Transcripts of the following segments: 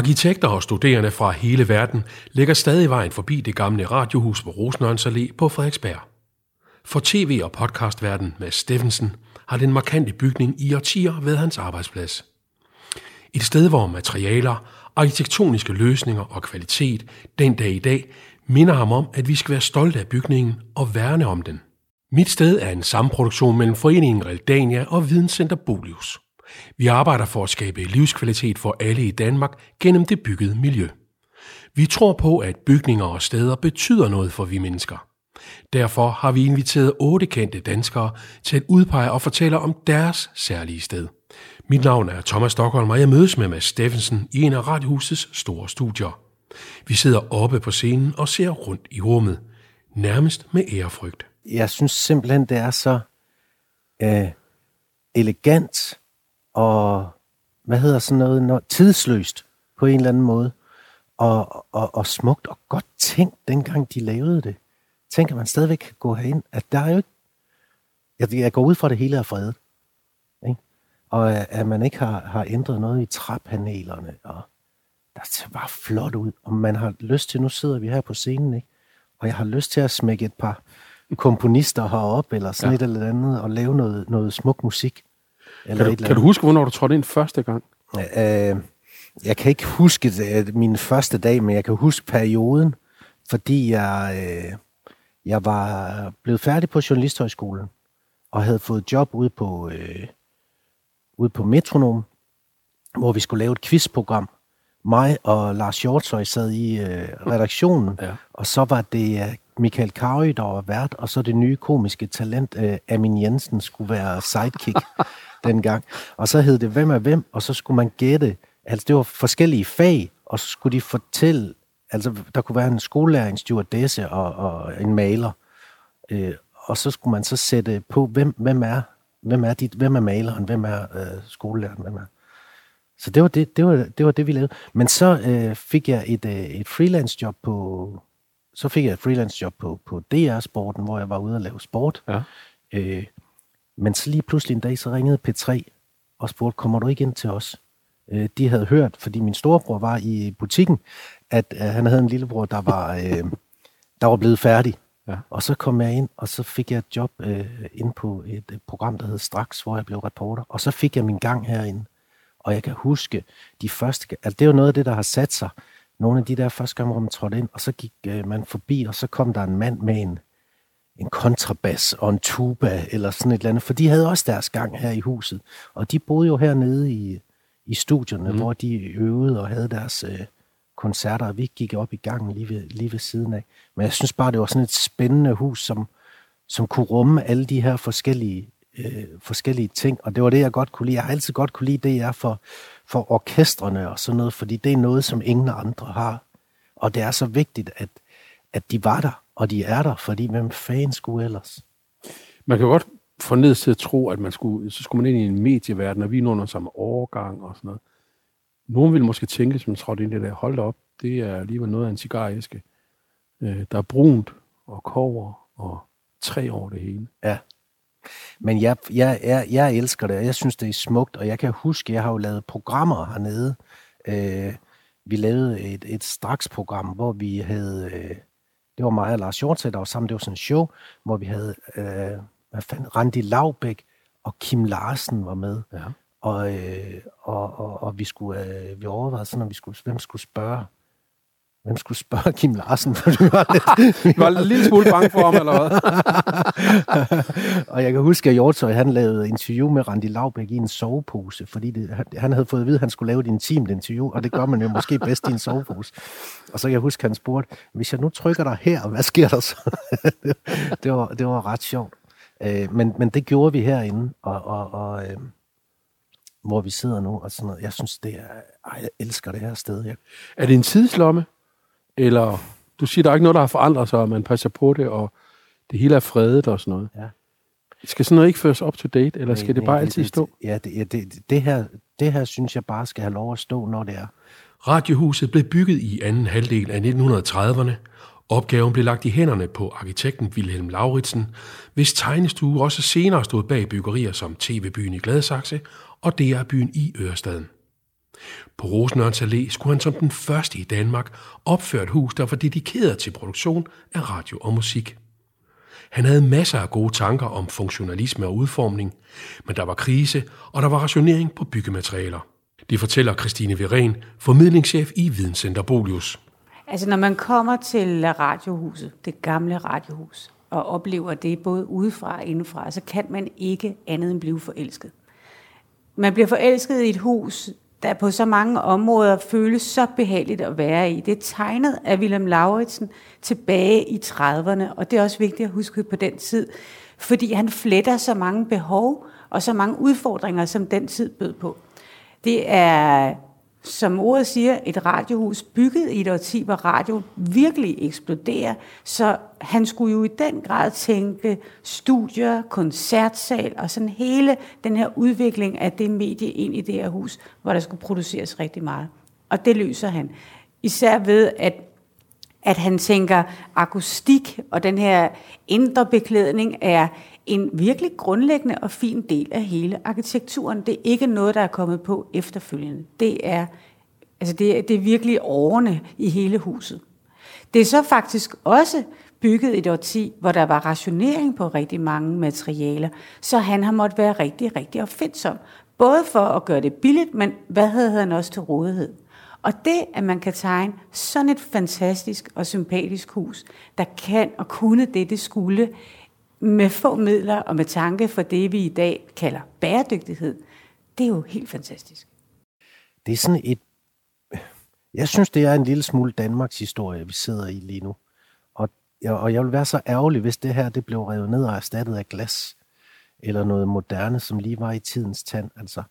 Arkitekter og studerende fra hele verden lægger stadig vejen forbi det gamle radiohus på Rosenørns Allé på Frederiksberg. For tv- og podcastverden med Steffensen har den markante bygning i årtier været hans arbejdsplads. Et sted, hvor materialer, arkitektoniske løsninger og kvalitet den dag i dag minder ham om, at vi skal være stolte af bygningen og værne om den. Mit sted er en samproduktion mellem Foreningen Realdania og Videnscenter Bolius. Vi arbejder for at skabe livskvalitet for alle i Danmark gennem det byggede miljø. Vi tror på, at bygninger og steder betyder noget for vi mennesker. Derfor har vi inviteret otte kendte danskere til at udpege og fortælle om deres særlige sted. Mit navn er Thomas Stockholm, og jeg mødes med Mads Steffensen i en af Radiohusets store studier. Vi sidder oppe på scenen og ser rundt i rummet, nærmest med ærefrygt. Jeg synes simpelthen, det er så øh, elegant og, hvad hedder sådan noget, noget, tidsløst på en eller anden måde. Og, og, og smukt og godt tænkt, dengang de lavede det. Tænker man stadigvæk kan gå herind, at der er jo ikke... Jeg, jeg går ud fra, at det hele er fredet. Ikke? Og at man ikke har, har ændret noget i træpanelerne. Og der ser bare flot ud. Og man har lyst til, nu sidder vi her på scenen, ikke? og jeg har lyst til at smække et par komponister herop eller sådan ja. et eller andet, og lave noget, noget smuk musik. Eller kan, du, kan du huske, hvornår du trådte ind første gang? Øh, jeg kan ikke huske det, min første dag, men jeg kan huske perioden, fordi jeg, øh, jeg var blevet færdig på Journalisthøjskolen, og havde fået job ude på, øh, ude på Metronom, hvor vi skulle lave et quizprogram. Mig og Lars Hjortøj sad i øh, redaktionen, ja. og så var det øh, Michael Carøy, der var vært, og så det nye komiske talent, øh, Amin Jensen, skulle være sidekick dengang. Og så hed det Hvem er hvem, og så skulle man gætte, altså det var forskellige fag, og så skulle de fortælle, altså der kunne være en skolelærer, en stewardesse og, og en maler, øh, og så skulle man så sætte på, hvem, hvem er hvem er, dit, hvem er maleren, hvem er øh, skolelæreren, hvem er... Så det var det, det, var, det var det, vi lavede. Men så øh, fik jeg et, øh, et freelance job på, så fik jeg et freelance job på, på DR-sporten, hvor jeg var ude og lave sport. Ja. Øh, men så lige pludselig en dag, så ringede P3 og spurgte, kommer du ikke ind til os? Øh, de havde hørt, fordi min storebror var i butikken, at øh, han havde en lillebror, der var, øh, der var blevet færdig. Ja. Og så kom jeg ind, og så fik jeg et job øh, ind på et, et program, der hed Straks, hvor jeg blev reporter. Og så fik jeg min gang herinde. Og jeg kan huske de første... Altså, det er jo noget af det, der har sat sig nogle af de der første gange, hvor man trådte ind, og så gik øh, man forbi, og så kom der en mand med en, en kontrabas og en tuba, eller sådan et eller andet, for de havde også deres gang her i huset. Og de boede jo hernede i, i studierne, mm. hvor de øvede og havde deres øh, koncerter, og vi gik op i gangen lige ved, lige ved siden af. Men jeg synes bare, det var sådan et spændende hus, som, som kunne rumme alle de her forskellige, øh, forskellige ting, og det var det, jeg godt kunne lide. Jeg har altid godt kunne lide det, jeg for, for orkestrene og sådan noget, fordi det er noget, som ingen andre har. Og det er så vigtigt, at, at de var der, og de er der, fordi hvem fanden skulle ellers? Man kan godt få ned til at tro, at man skulle, så skulle man ind i en medieverden, og vi er under samme overgang og sådan noget. Nogen vil måske tænke, som trådte ind i det der, hold op, det er alligevel noget af en cigaræske. Øh, der er brunt og kover og tre over det hele. Ja. Men jeg, jeg, jeg, jeg elsker det, og jeg synes, det er smukt, og jeg kan huske, jeg har jo lavet programmer hernede. Øh, vi lavede et, et straksprogram, hvor vi havde, øh, det var mig og Lars Hjortsæt, der var sammen, det var sådan en show, hvor vi havde, øh, hvad fanden, Randi Laubæk og Kim Larsen var med. Ja. Og, øh, og, og, og vi skulle, øh, vi overvejede sådan, om vi skulle, hvem skulle spørge Hvem skulle spørge Kim Larsen? For du var lidt... var en lille smule bange for ham, eller hvad? og jeg kan huske, at Hjortøj, han lavede interview med Randi Laubæk i en sovepose, fordi det, han, han havde fået at vide, at han skulle lave et intimt interview, og det gør man jo måske bedst i en sovepose. Og så kan jeg huske, at han spurgte, hvis jeg nu trykker dig her, hvad sker der så? det, var, det var ret sjovt. Øh, men, men det gjorde vi herinde, og, og, og øh, hvor vi sidder nu, og sådan noget. Jeg synes, det er... Ej, jeg elsker det her sted. Jeg... Er det en tidslomme? Eller du siger, der er ikke noget, der har forandret sig, og man passer på det, og det hele er fredet og sådan noget. Ja. Skal sådan noget ikke føres up to date, eller skal nej, det bare nej, altid det, stå? Ja, det, ja det, det, her, det her synes jeg bare skal have lov at stå, når det er. Radiohuset blev bygget i anden halvdel af 1930'erne. Opgaven blev lagt i hænderne på arkitekten Wilhelm Lauritsen, hvis tegnestue også senere stod bag byggerier som TV-byen i Gladsaxe og DR-byen i Ørestaden. På Rosenørns Allé skulle han som den første i Danmark opføre et hus, der var dedikeret til produktion af radio og musik. Han havde masser af gode tanker om funktionalisme og udformning, men der var krise, og der var rationering på byggematerialer. Det fortæller Christine Viren, formidlingschef i Videnscenter Bolius. Altså når man kommer til radiohuset, det gamle radiohus, og oplever det både udefra og indefra, så kan man ikke andet end blive forelsket. Man bliver forelsket i et hus, der på så mange områder føles så behageligt at være i. Det er tegnet af Willem Lauritsen tilbage i 30'erne, og det er også vigtigt at huske på den tid, fordi han fletter så mange behov og så mange udfordringer, som den tid bød på. Det er som ordet siger, et radiohus bygget i et årti, hvor radio virkelig eksploderer. Så han skulle jo i den grad tænke studier, koncertsal og sådan hele den her udvikling af det medie ind i det her hus, hvor der skulle produceres rigtig meget. Og det løser han. Især ved, at at han tænker, akustik og den her indre beklædning er en virkelig grundlæggende og fin del af hele arkitekturen. Det er ikke noget, der er kommet på efterfølgende. Det er, altså det, er, det er virkelig årene i hele huset. Det er så faktisk også bygget et årti, hvor der var rationering på rigtig mange materialer, så han har måttet være rigtig, rigtig opfindsom. Både for at gøre det billigt, men hvad havde han også til rådighed? Og det, at man kan tegne sådan et fantastisk og sympatisk hus, der kan og kunne det, det skulle, med få midler og med tanke for det, vi i dag kalder bæredygtighed, det er jo helt fantastisk. Det er sådan et... Jeg synes, det er en lille smule Danmarks historie, vi sidder i lige nu. Og, og jeg vil være så ærgerlig, hvis det her det blev revet ned og erstattet af glas, eller noget moderne, som lige var i tidens tand. Altså,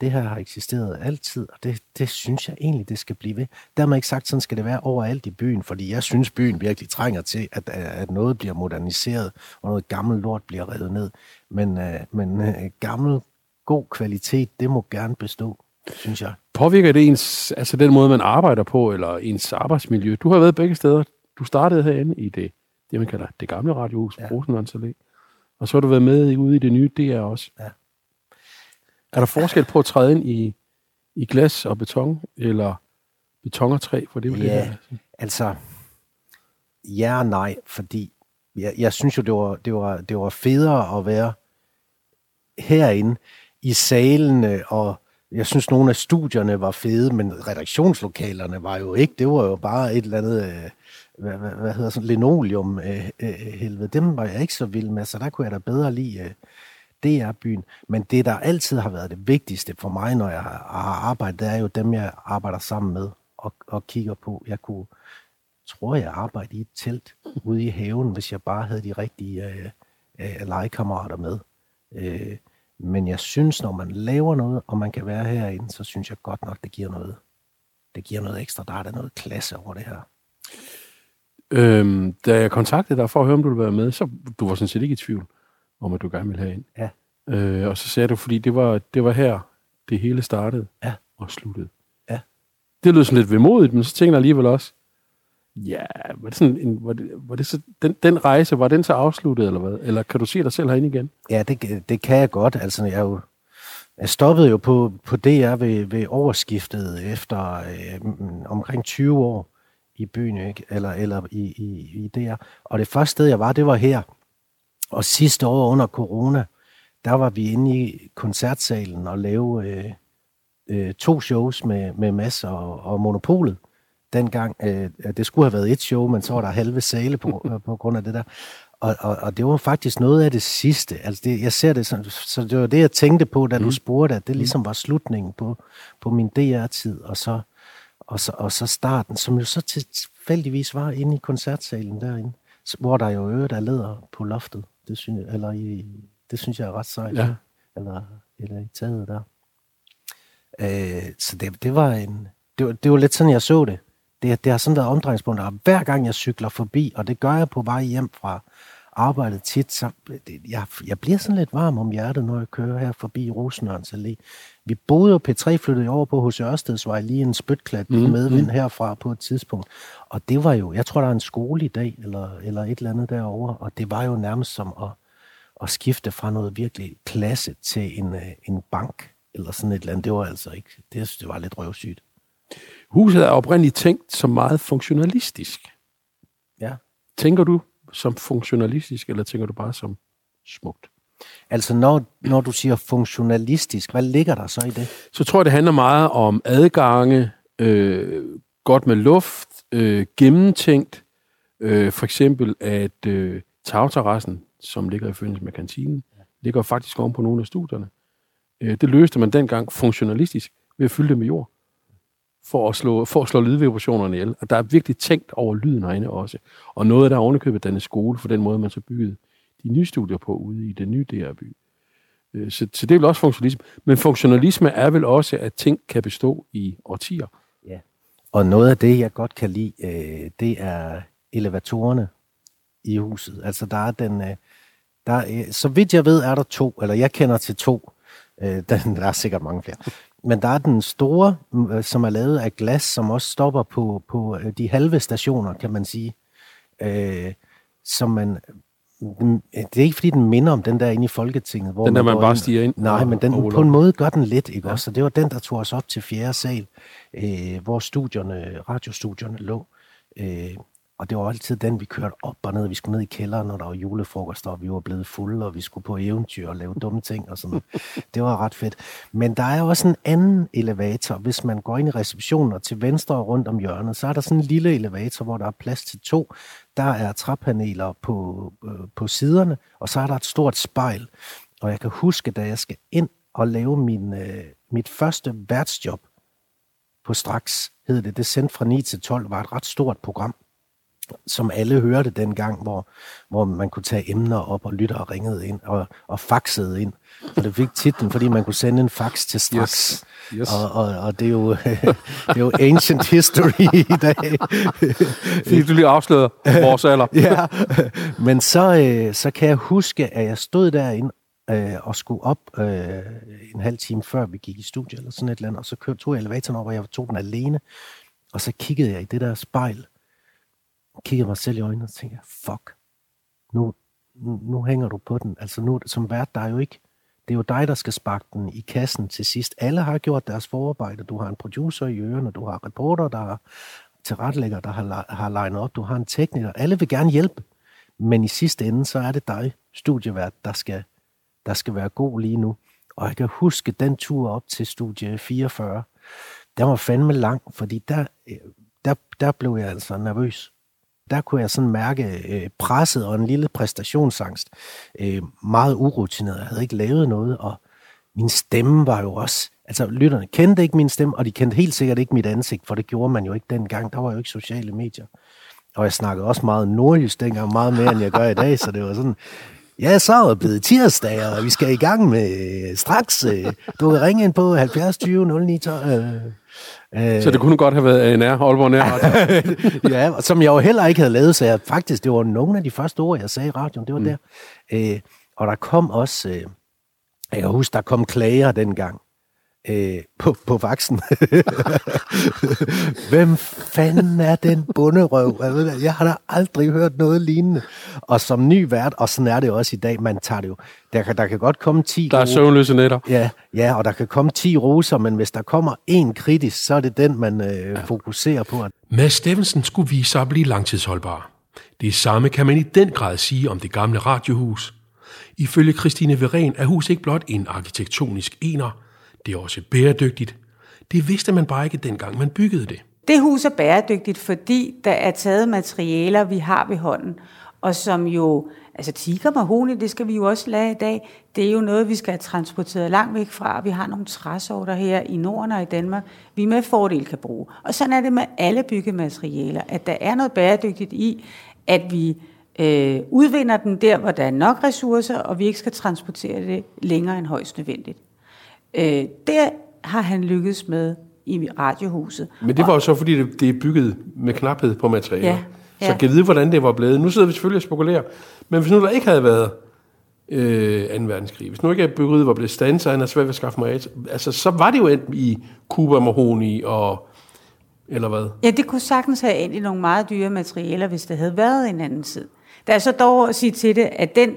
det her har eksisteret altid, og det, det synes jeg egentlig, det skal blive ved. Dermed ikke sagt, sådan skal det være overalt i byen, fordi jeg synes, byen virkelig trænger til, at, at noget bliver moderniseret, og noget gammelt lort bliver revet ned. Men, uh, men uh, gammel, god kvalitet, det må gerne bestå, synes jeg. Påvirker det ens, altså den måde, man arbejder på, eller ens arbejdsmiljø? Du har været begge steder. Du startede herinde i det, det man kalder det gamle radiohus, ja. Rosenvands Og så har du været med ude i det nye DR også. Ja. Er der forskel på at træde ind i, i glas og beton, eller beton og træ? For det er jo ja, det her. altså, ja og nej, fordi jeg, jeg synes jo, det var, det, var, det var federe at være herinde i salene, og jeg synes, nogle af studierne var fede, men redaktionslokalerne var jo ikke. Det var jo bare et eller andet, øh, hvad, hvad, hvad hedder sådan, linoleum øh, øh, helvede. Dem var jeg ikke så vild med, så der kunne jeg da bedre lide øh, det er byen. Men det, der altid har været det vigtigste for mig, når jeg har arbejdet, det er jo dem, jeg arbejder sammen med og, og kigger på. Jeg kunne, tror jeg, arbejde i et telt ude i haven, hvis jeg bare havde de rigtige øh, øh, legekammerater med. Øh, men jeg synes, når man laver noget, og man kan være herinde, så synes jeg godt nok, det giver noget. Det giver noget ekstra. Der er der noget klasse over det her. Øhm, da jeg kontaktede dig for at høre, om du ville være med, så du var sådan set ikke i tvivl om, at du gerne ville have ind. Ja. Øh, og så sagde du, fordi det var, det var her, det hele startede ja. og sluttede. Ja. Det lød sådan lidt vemodigt, men så tænkte jeg alligevel også, ja, var det sådan en, var det, var det så, den, den rejse, var den så afsluttet, eller hvad? Eller kan du se dig selv herinde igen? Ja, det, det kan jeg godt. Altså, jeg, jo, jeg stoppede jo på, på DR ved, ved overskiftet efter øh, omkring 20 år i byen, ikke? Eller, eller i, i, i DR. Og det første sted, jeg var, det var her. Og sidste år under corona, der var vi inde i koncertsalen og lave øh, øh, to shows med, med Mads og, og Monopolet. Dengang, øh, det skulle have været et show, men så var der halve sale på, på grund af det der. Og, og, og det var faktisk noget af det sidste. Altså det, jeg ser det sådan, så det var det, jeg tænkte på, da mm. du spurgte, at det ligesom var slutningen på, på min DR-tid, og så, og, så, og så starten, som jo så tilfældigvis var inde i koncertsalen derinde, hvor der jo øvrigt er leder på loftet det synes jeg, eller i, det synes jeg er ret sejt. Ja. Eller, eller i taget der. Øh, så det, det var en, det var, det var lidt sådan, jeg så det. Det, det har sådan været omdrejningspunkter. Hver gang jeg cykler forbi, og det gør jeg på vej hjem fra arbejdet tit, så det, jeg, jeg bliver sådan lidt varm om hjertet, når jeg kører her forbi Rosenørns Allé. Vi boede jo, P3 flyttede over på hos Ørstedsvej, lige en spytklat mm, medvind mm. herfra på et tidspunkt. Og det var jo, jeg tror, der er en skole i dag, eller, eller et eller andet derovre, og det var jo nærmest som at, at skifte fra noget virkelig klasse til en, øh, en bank. eller sådan et eller andet. Det var altså ikke, det, jeg synes, det var lidt røvsygt. Huset er oprindeligt tænkt som meget funktionalistisk. Ja. Tænker du som funktionalistisk, eller tænker du bare som smukt? Altså, når, når du siger funktionalistisk, hvad ligger der så i det? Så tror jeg, det handler meget om adgange, øh, godt med luft, øh, gennemtænkt. Øh, for eksempel, at øh, tagterrassen, som ligger i forbindelse med kantinen, ligger faktisk oven på nogle af studierne. Øh, det løste man dengang funktionalistisk ved at fylde det med jord for at slå, for at slå lydvibrationerne ihjel. Og der er virkelig tænkt over lyden herinde også. Og noget af der er ovenikøbet den skole, for den måde, man så byggede de nye studier på ude i den nye DR-by. Øh, så, så det er vel også funktionalisme. Men funktionalisme er vel også, at ting kan bestå i årtier. Ja. Og noget af det, jeg godt kan lide, øh, det er elevatorerne i huset. Altså der er den, øh, der er, så vidt jeg ved, er der to, eller jeg kender til to. Øh, den, der er sikkert mange flere. Men der er den store, øh, som er lavet af glas, som også stopper på, på øh, de halve stationer, kan man sige. Øh, som man, det er ikke fordi, den minder om den der inde i Folketinget. Hvor Den der, man går bare ind- stiger ind Nej, men den, på en måde gør den lidt, ikke ja. også? Så det var den, der tog os op til fjerde sal, øh, hvor studierne, radiostudierne lå. Øh, og det var altid den, vi kørte op og ned. Vi skulle ned i kælderen, når der var julefrokost, og vi var blevet fulde, og vi skulle på eventyr og lave dumme ting og sådan noget. Det var ret fedt. Men der er også en anden elevator. Hvis man går ind i receptionen og til venstre og rundt om hjørnet, så er der sådan en lille elevator, hvor der er plads til to. Der er træpaneler på, øh, på siderne, og så er der et stort spejl. Og jeg kan huske, da jeg skal ind og lave min, øh, mit første værtsjob på straks, hed det. Det sendte fra 9 til 12, var et ret stort program som alle hørte dengang, hvor, hvor man kunne tage emner op, og lyttere ringede ind og, og faxede ind. Og det fik titlen, fordi man kunne sende en fax til straks. Yes. Yes. Og, og, og det, er jo, det er jo ancient history i dag. Fordi du lige afslører vores alder. ja, men så, øh, så kan jeg huske, at jeg stod derinde øh, og skulle op øh, en halv time før vi gik i studie eller sådan et eller andet, og så kørte, tog jeg elevatoren op, og jeg tog den alene, og så kiggede jeg i det der spejl, kigger mig selv i øjnene og tænker, fuck, nu, nu, nu hænger du på den. Altså nu, som vært, der er jo ikke, det er jo dig, der skal sparke den i kassen til sidst. Alle har gjort deres forarbejde. Du har en producer i ørerne, du har reporter, der har tilrettelægger, der har, har legnet op, du har en tekniker. Alle vil gerne hjælpe, men i sidste ende, så er det dig, studievært, der skal, der skal være god lige nu. Og jeg kan huske den tur op til studie 44. Den var fandme lang, fordi der, øh, der, der blev jeg altså nervøs. Der kunne jeg sådan mærke øh, presset og en lille præstationsangst. Øh, meget urutineret. Jeg havde ikke lavet noget, og min stemme var jo også... Altså, lytterne kendte ikke min stemme, og de kendte helt sikkert ikke mit ansigt, for det gjorde man jo ikke dengang. Der var jo ikke sociale medier. Og jeg snakkede også meget nordjysk dengang, meget mere, end jeg gør i dag, så det var sådan... Ja, så er det blevet tirsdag, og vi skal i gang med øh, straks. Øh, du kan ringe ind på 70 20 09 12, øh, øh, Så det kunne godt have været ANR, Aalborg Nær. ja, som jeg jo heller ikke havde lavet, så jeg faktisk, det var nogle af de første ord, jeg sagde i radioen, det var mm. der. Øh, og der kom også, øh, jeg kan huske, der kom klager dengang øh, på, på vaksen. Hvem fanden er den bunderøv? Jeg, ved det, jeg har da aldrig hørt noget lignende. Og som ny vært, og sådan er det også i dag, man tager det jo. Der kan, der kan godt komme 10 Der er søvnløse nætter. Ja, ja, og der kan komme 10 roser, men hvis der kommer en kritisk, så er det den, man øh, ja. fokuserer på. Mads Steffensen skulle vise sig at blive langtidsholdbar. Det samme kan man i den grad sige om det gamle radiohus. Ifølge Christine Veren er hus ikke blot en arkitektonisk ener, det er også bæredygtigt. Det vidste man bare ikke dengang man byggede det. Det hus er bæredygtigt, fordi der er taget materialer, vi har ved hånden, og som jo, altså tiger mahoni, det skal vi jo også lade i dag, det er jo noget, vi skal have transporteret langt væk fra. Vi har nogle træsorter her i Norden og i Danmark, vi med fordel kan bruge. Og sådan er det med alle byggematerialer, at der er noget bæredygtigt i, at vi øh, udvinder den der, hvor der er nok ressourcer, og vi ikke skal transportere det længere end højst nødvendigt. Øh, det har han lykkedes med i radiohuset. Men det var jo så, fordi det, det er bygget med knaphed på materialer. Ja, Så ja. kan vide, hvordan det var blevet. Nu sidder vi selvfølgelig og spekulerer. Men hvis nu der ikke havde været øh, 2. verdenskrig, hvis nu ikke byggeriet var blevet standset, og han havde svært ved at skaffe mig altså så var det jo endt i Cuba Mahoni og eller hvad? Ja, det kunne sagtens have endt i nogle meget dyre materialer, hvis det havde været en anden tid. Der er så dog at sige til det, at den,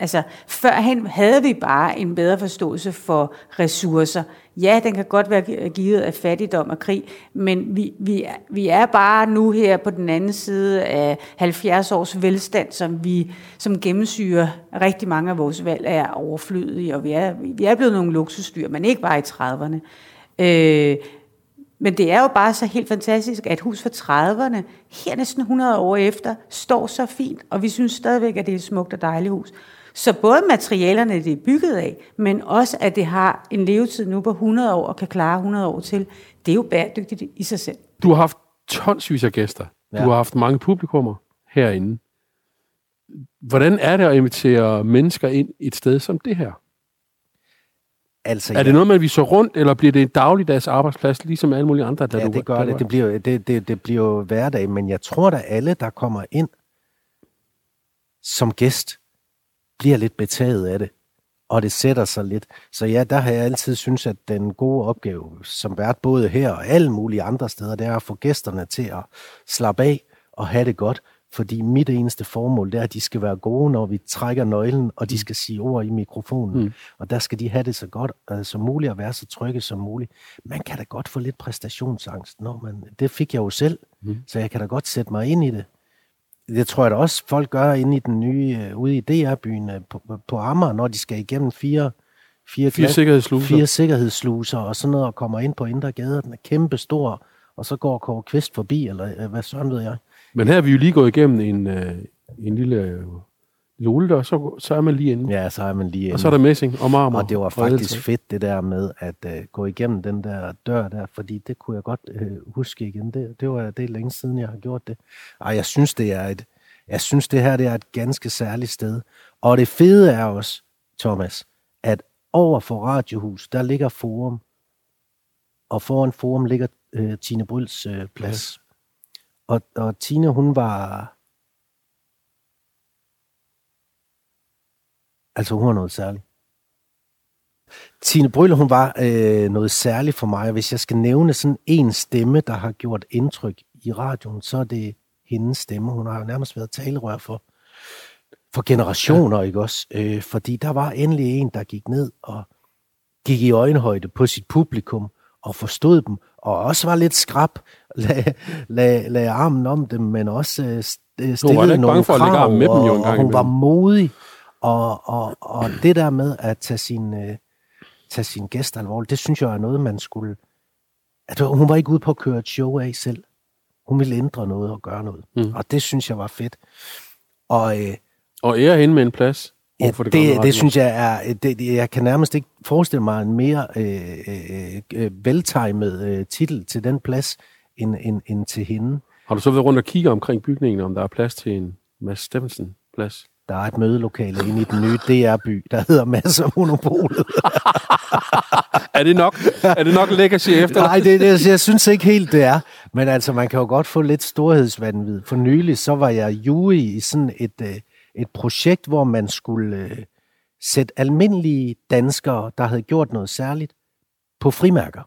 Altså, førhen havde vi bare en bedre forståelse for ressourcer. Ja, den kan godt være givet af fattigdom og krig, men vi, vi, er, vi er bare nu her på den anden side af 70 års velstand, som vi som gennemsyrer rigtig mange af vores valg er overflødige, og vi er, vi er blevet nogle luksusdyr, men ikke bare i 30'erne. Øh, men det er jo bare så helt fantastisk, at hus for 30'erne, her næsten 100 år efter, står så fint, og vi synes stadigvæk, at det er et smukt og dejligt hus. Så både materialerne, det er bygget af, men også, at det har en levetid nu på 100 år og kan klare 100 år til, det er jo bæredygtigt i sig selv. Du har haft tonsvis af gæster. Ja. Du har haft mange publikummer herinde. Hvordan er det at invitere mennesker ind et sted som det her? Altså, er det noget, man viser rundt, eller bliver det en dagligdags arbejdsplads, ligesom alle mulige andre? Der ja, du, det gør det. Det bliver, det, det, det bliver jo hverdag, men jeg tror, at alle, der kommer ind som gæst, bliver lidt betaget af det, og det sætter sig lidt. Så ja, der har jeg altid synes, at den gode opgave, som vært både her og alle mulige andre steder, det er at få gæsterne til at slappe af og have det godt. Fordi mit eneste formål, det er, at de skal være gode, når vi trækker nøglen, og de skal sige ord i mikrofonen. Mm. Og der skal de have det så godt uh, som muligt, og være så trygge som muligt. Man kan da godt få lidt præstationsangst, når man... Det fik jeg jo selv, mm. så jeg kan da godt sætte mig ind i det det tror jeg da også, folk gør inde i den nye, uh, ude i DR-byen uh, på, på Amager, når de skal igennem fire, fire, fire, sikkerhedssluser. fire sikkerhedssluser og sådan noget, og kommer ind på Indre Gade, den er kæmpe stor, og så går Kåre Kvist forbi, eller uh, hvad sådan ved jeg. Men her er vi jo lige gået igennem en, en lille lille og så, så er man lige inde. Ja, så er man lige inde. Og så er der messing og marmor. Og det var faktisk fedt, det der med at uh, gå igennem den der dør der, fordi det kunne jeg godt uh, huske igen. Det, det var det er længe siden, jeg har gjort det. Og jeg synes, det er et, jeg synes, det her det er et ganske særligt sted. Og det fede er også, Thomas, at over for Radiohus, der ligger Forum, og foran Forum ligger uh, Tine Bryls uh, plads. Ja. Og, og Tine, hun var Altså, hun var noget særligt. Tine Brylle, hun var øh, noget særligt for mig. Hvis jeg skal nævne sådan en stemme, der har gjort indtryk i radioen, så er det hendes stemme. Hun har jo nærmest været talerør for, for generationer, ja. ikke også? Øh, fordi der var endelig en, der gik ned og gik i øjenhøjde på sit publikum og forstod dem, og også var lidt skrab, lagde, lag, lag armen om dem, men også øh, stillede nogle krav, med dem jo en gang og hun var modig. Og, og, og det der med at tage sin, øh, tage sin gæst alvorligt, det synes jeg er noget, man skulle... At hun var ikke ude på at køre et show af selv. Hun ville ændre noget og gøre noget. Mm. Og det synes jeg var fedt. Og, øh, og ære hende med en plads. Ja, det, det, det synes jeg er... Det, jeg kan nærmest ikke forestille mig en mere øh, øh, øh, veltimet øh, titel til den plads, end, end, end til hende. Har du så været rundt og kigge omkring bygningen, om der er plads til en Mads Steffensen-plads? Der er et mødelokale inde i den nye DR-by, der hedder Masser af Monopolet. er det nok? Er det nok legacy efter? Nej, det, det, jeg synes ikke helt, det er. Men altså, man kan jo godt få lidt storhedsvandvid. For nylig, så var jeg jury i sådan et, øh, et projekt, hvor man skulle øh, sætte almindelige danskere, der havde gjort noget særligt, på frimærker.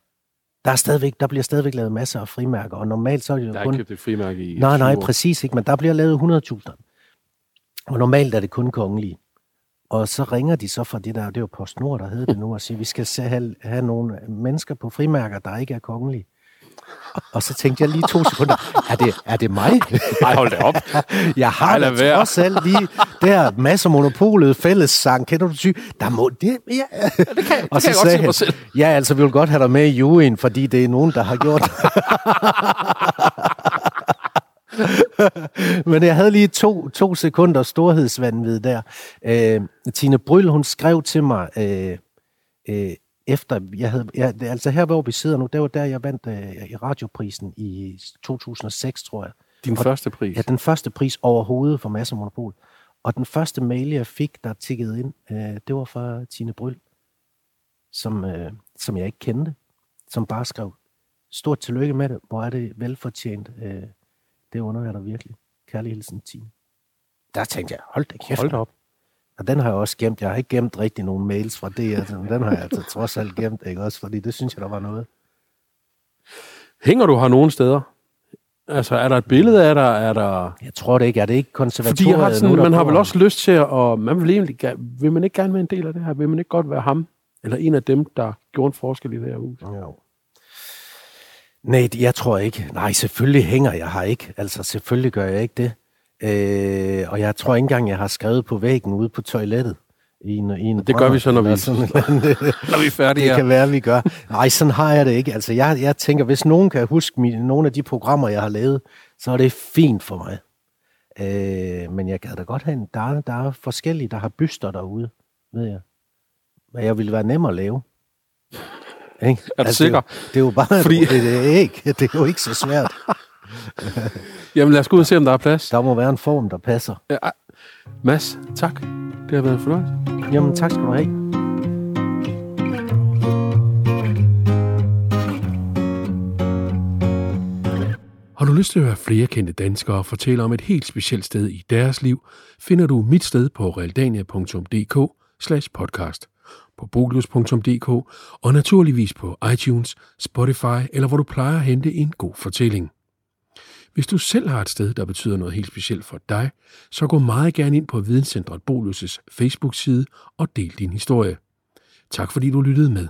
Der, er stadigvæk, der bliver stadigvæk lavet masser af frimærker, og normalt så er det jo der er kun... købt et frimærke i... Nej, nej, præcis ikke, men der bliver lavet 100.000. Og normalt er det kun kongelige. Og så ringer de så fra det der, det er jo PostNord, der hedder det nu, og siger, vi skal have, have nogle mennesker på frimærker, der ikke er kongelige. Og så tænkte jeg lige to sekunder, er det, er det mig? Nej, hold da op. Jeg har da trods alt lige der masser monopolet, fællessang, kender du syg? Der må det, ja. ja det kan, og det så kan jeg godt selv. Ja, altså, vi vil godt have dig med i juryen, fordi det er nogen, der har gjort Men jeg havde lige to, to sekunder storhedsvandvid der. Øh, Tine Bryl, hun skrev til mig, øh, øh, efter jeg havde, jeg, altså her hvor vi sidder nu, det var der, jeg vandt øh, i radioprisen i 2006, tror jeg. Din og, første pris? Ja, den første pris overhovedet for Masser Monopol. Og den første mail, jeg fik, der tikkede ind, øh, det var fra Tine Bryl, som, øh, som jeg ikke kendte, som bare skrev, stort tillykke med det, hvor er det velfortjent. Øh, det under jeg dig virkelig. Kærlig hilsen, Tine. Der tænkte jeg, hold da kæft. Hold op. Og den har jeg også gemt. Jeg har ikke gemt rigtig nogle mails fra det. men den har jeg altså trods alt gemt, ikke også? Fordi det synes jeg, der var noget. Hænger du her nogen steder? Altså, er der et billede af der? Er der... Jeg tror det ikke. Er det ikke konservatoriet? Fordi jeg har sådan, nu, man har vel også lyst til at... Og man vil, egentlig, vil man ikke gerne være en del af det her? Vil man ikke godt være ham? Eller en af dem, der gjorde en forskel i det her hus? Jo. Nej, jeg tror ikke. Nej, selvfølgelig hænger jeg her ikke. Altså, selvfølgelig gør jeg ikke det. Øh, og jeg tror ikke engang, jeg har skrevet på væggen ude på toilettet. I en, i en Det gør vi så, når vi- sådan. Når vi er færdige Det kan være, vi gør. Nej, sådan har jeg det ikke. Altså, jeg, jeg tænker, hvis nogen kan huske mine, nogle af de programmer, jeg har lavet, så er det fint for mig. Øh, men jeg gad da godt have en... Der, er- der er forskellige, der har byster derude, ved jeg. Men jeg ville være nem at lave. Ikke? Er du sikker? Det, det er jo bare Fordi- et æg. Det er jo ikke så svært. Jamen lad os gå ud og se, om der er plads. Der må være en form, der passer. Ja. Mads, tak. Det har været en fornøjelse. Jamen, tak skal du have. Har du lyst til at høre flere kendte danskere fortælle om et helt specielt sted i deres liv, finder du mit sted på realdania.dk podcast, på bolius.dk og naturligvis på iTunes, Spotify eller hvor du plejer at hente en god fortælling. Hvis du selv har et sted, der betyder noget helt specielt for dig, så gå meget gerne ind på Videnscentret Bolius' Facebook-side og del din historie. Tak fordi du lyttede med.